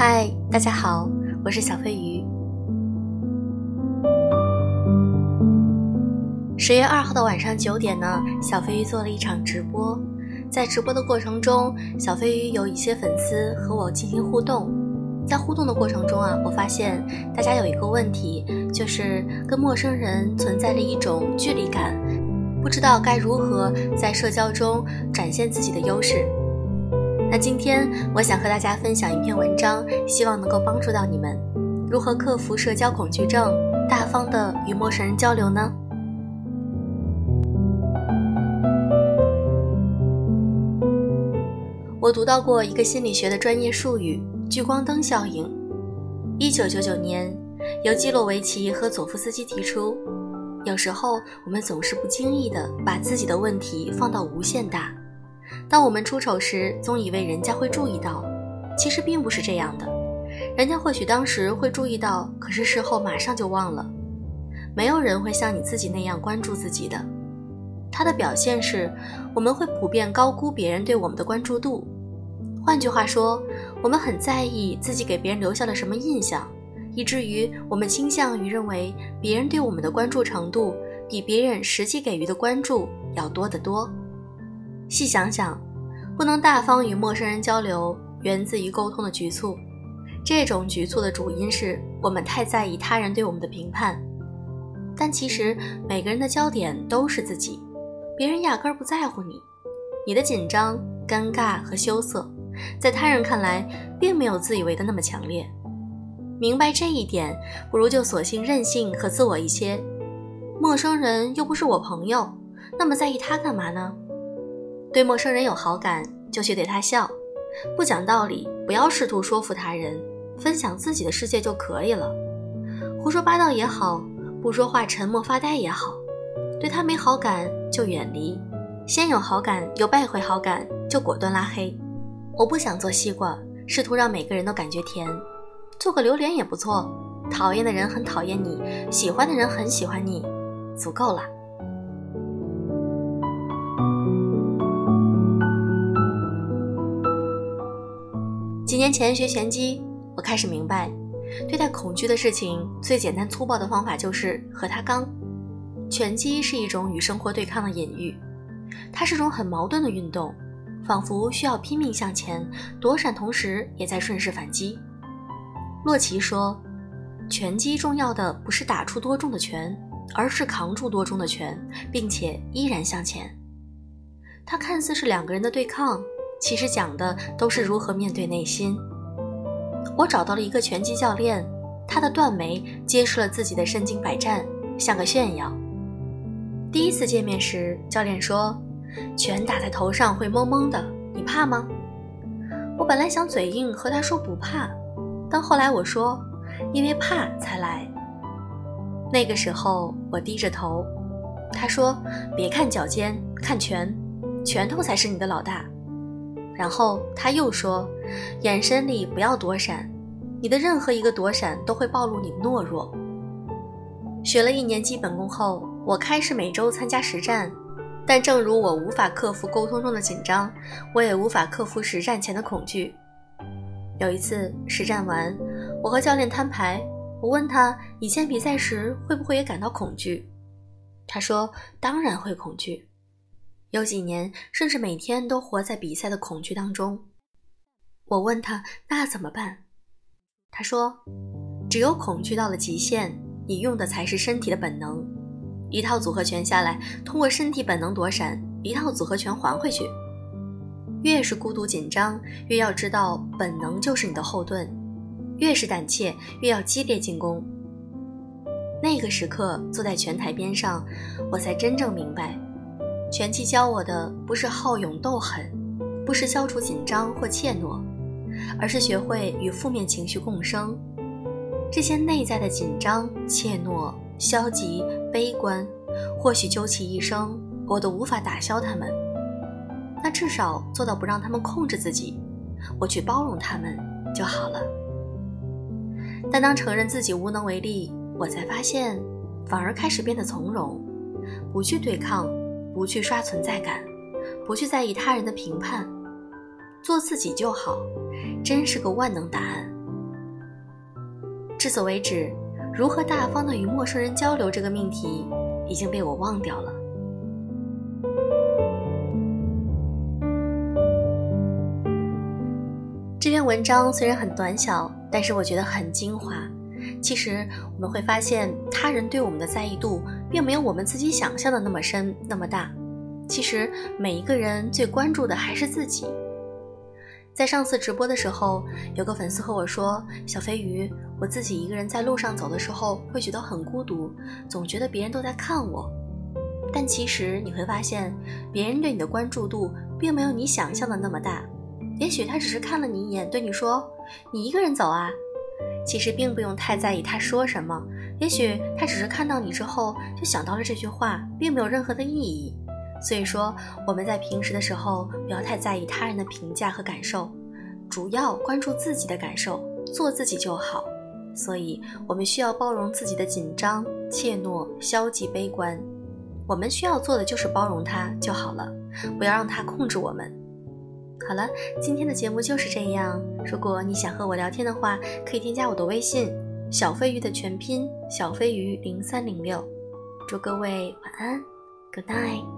嗨，大家好，我是小飞鱼。十月二号的晚上九点呢，小飞鱼做了一场直播。在直播的过程中，小飞鱼有一些粉丝和我进行互动。在互动的过程中啊，我发现大家有一个问题，就是跟陌生人存在着一种距离感，不知道该如何在社交中展现自己的优势。那今天我想和大家分享一篇文章，希望能够帮助到你们，如何克服社交恐惧症，大方的与陌生人交流呢？我读到过一个心理学的专业术语——聚光灯效应。一九九九年，由基洛维奇和佐夫斯基提出，有时候我们总是不经意地把自己的问题放到无限大。当我们出丑时，总以为人家会注意到，其实并不是这样的。人家或许当时会注意到，可是事后马上就忘了。没有人会像你自己那样关注自己的。它的表现是，我们会普遍高估别人对我们的关注度。换句话说，我们很在意自己给别人留下了什么印象，以至于我们倾向于认为别人对我们的关注程度比别人实际给予的关注要多得多。细想想，不能大方与陌生人交流，源自于沟通的局促。这种局促的主因是我们太在意他人对我们的评判。但其实每个人的焦点都是自己，别人压根儿不在乎你。你的紧张、尴尬和羞涩。在他人看来，并没有自以为的那么强烈。明白这一点，不如就索性任性和自我一些。陌生人又不是我朋友，那么在意他干嘛呢？对陌生人有好感，就去对他笑。不讲道理，不要试图说服他人，分享自己的世界就可以了。胡说八道也好，不说话沉默发呆也好，对他没好感就远离。先有好感又败回好感，就果断拉黑。我不想做西瓜，试图让每个人都感觉甜。做个榴莲也不错，讨厌的人很讨厌你，喜欢的人很喜欢你，足够了。年前学拳击，我开始明白，对待恐惧的事情，最简单粗暴的方法就是和他刚。拳击是一种与生活对抗的隐喻，它是种很矛盾的运动。仿佛需要拼命向前躲闪，同时也在顺势反击。洛奇说：“拳击重要的不是打出多重的拳，而是扛住多重的拳，并且依然向前。”他看似是两个人的对抗，其实讲的都是如何面对内心。我找到了一个拳击教练，他的断眉揭示了自己的身经百战，像个炫耀。第一次见面时，教练说。拳打在头上会懵懵的，你怕吗？我本来想嘴硬和他说不怕，但后来我说，因为怕才来。那个时候我低着头，他说别看脚尖，看拳，拳头才是你的老大。然后他又说，眼神里不要躲闪，你的任何一个躲闪都会暴露你懦弱。学了一年基本功后，我开始每周参加实战。但正如我无法克服沟通中的紧张，我也无法克服实战前的恐惧。有一次实战完，我和教练摊牌，我问他以前比赛时会不会也感到恐惧，他说当然会恐惧，有几年甚至每天都活在比赛的恐惧当中。我问他那怎么办，他说只有恐惧到了极限，你用的才是身体的本能。一套组合拳下来，通过身体本能躲闪，一套组合拳还回去。越是孤独紧张，越要知道本能就是你的后盾；越是胆怯，越要激烈进攻。那个时刻，坐在拳台边上，我才真正明白，拳击教我的不是好勇斗狠，不是消除紧张或怯懦，而是学会与负面情绪共生。这些内在的紧张、怯懦。消极、悲观，或许究其一生，我都无法打消他们。那至少做到不让他们控制自己，我去包容他们就好了。但当承认自己无能为力，我才发现，反而开始变得从容，不去对抗，不去刷存在感，不去在意他人的评判，做自己就好，真是个万能答案。至此为止，如何大方的与陌生人交流这个命题已经被我忘掉了。这篇文章虽然很短小，但是我觉得很精华。其实我们会发现，他人对我们的在意度，并没有我们自己想象的那么深、那么大。其实每一个人最关注的还是自己。在上次直播的时候，有个粉丝和我说：“小飞鱼，我自己一个人在路上走的时候，会觉得很孤独，总觉得别人都在看我。”但其实你会发现，别人对你的关注度，并没有你想象的那么大。也许他只是看了你一眼，对你说：“你一个人走啊。”其实并不用太在意他说什么，也许他只是看到你之后就想到了这句话，并没有任何的意义。所以说，我们在平时的时候不要太在意他人的评价和感受，主要关注自己的感受，做自己就好。所以，我们需要包容自己的紧张、怯懦、消极、悲观。我们需要做的就是包容他就好了，不要让他控制我们。好了，今天的节目就是这样。如果你想和我聊天的话，可以添加我的微信“小飞鱼”的全拼“小飞鱼零三零六”。祝各位晚安，Good night。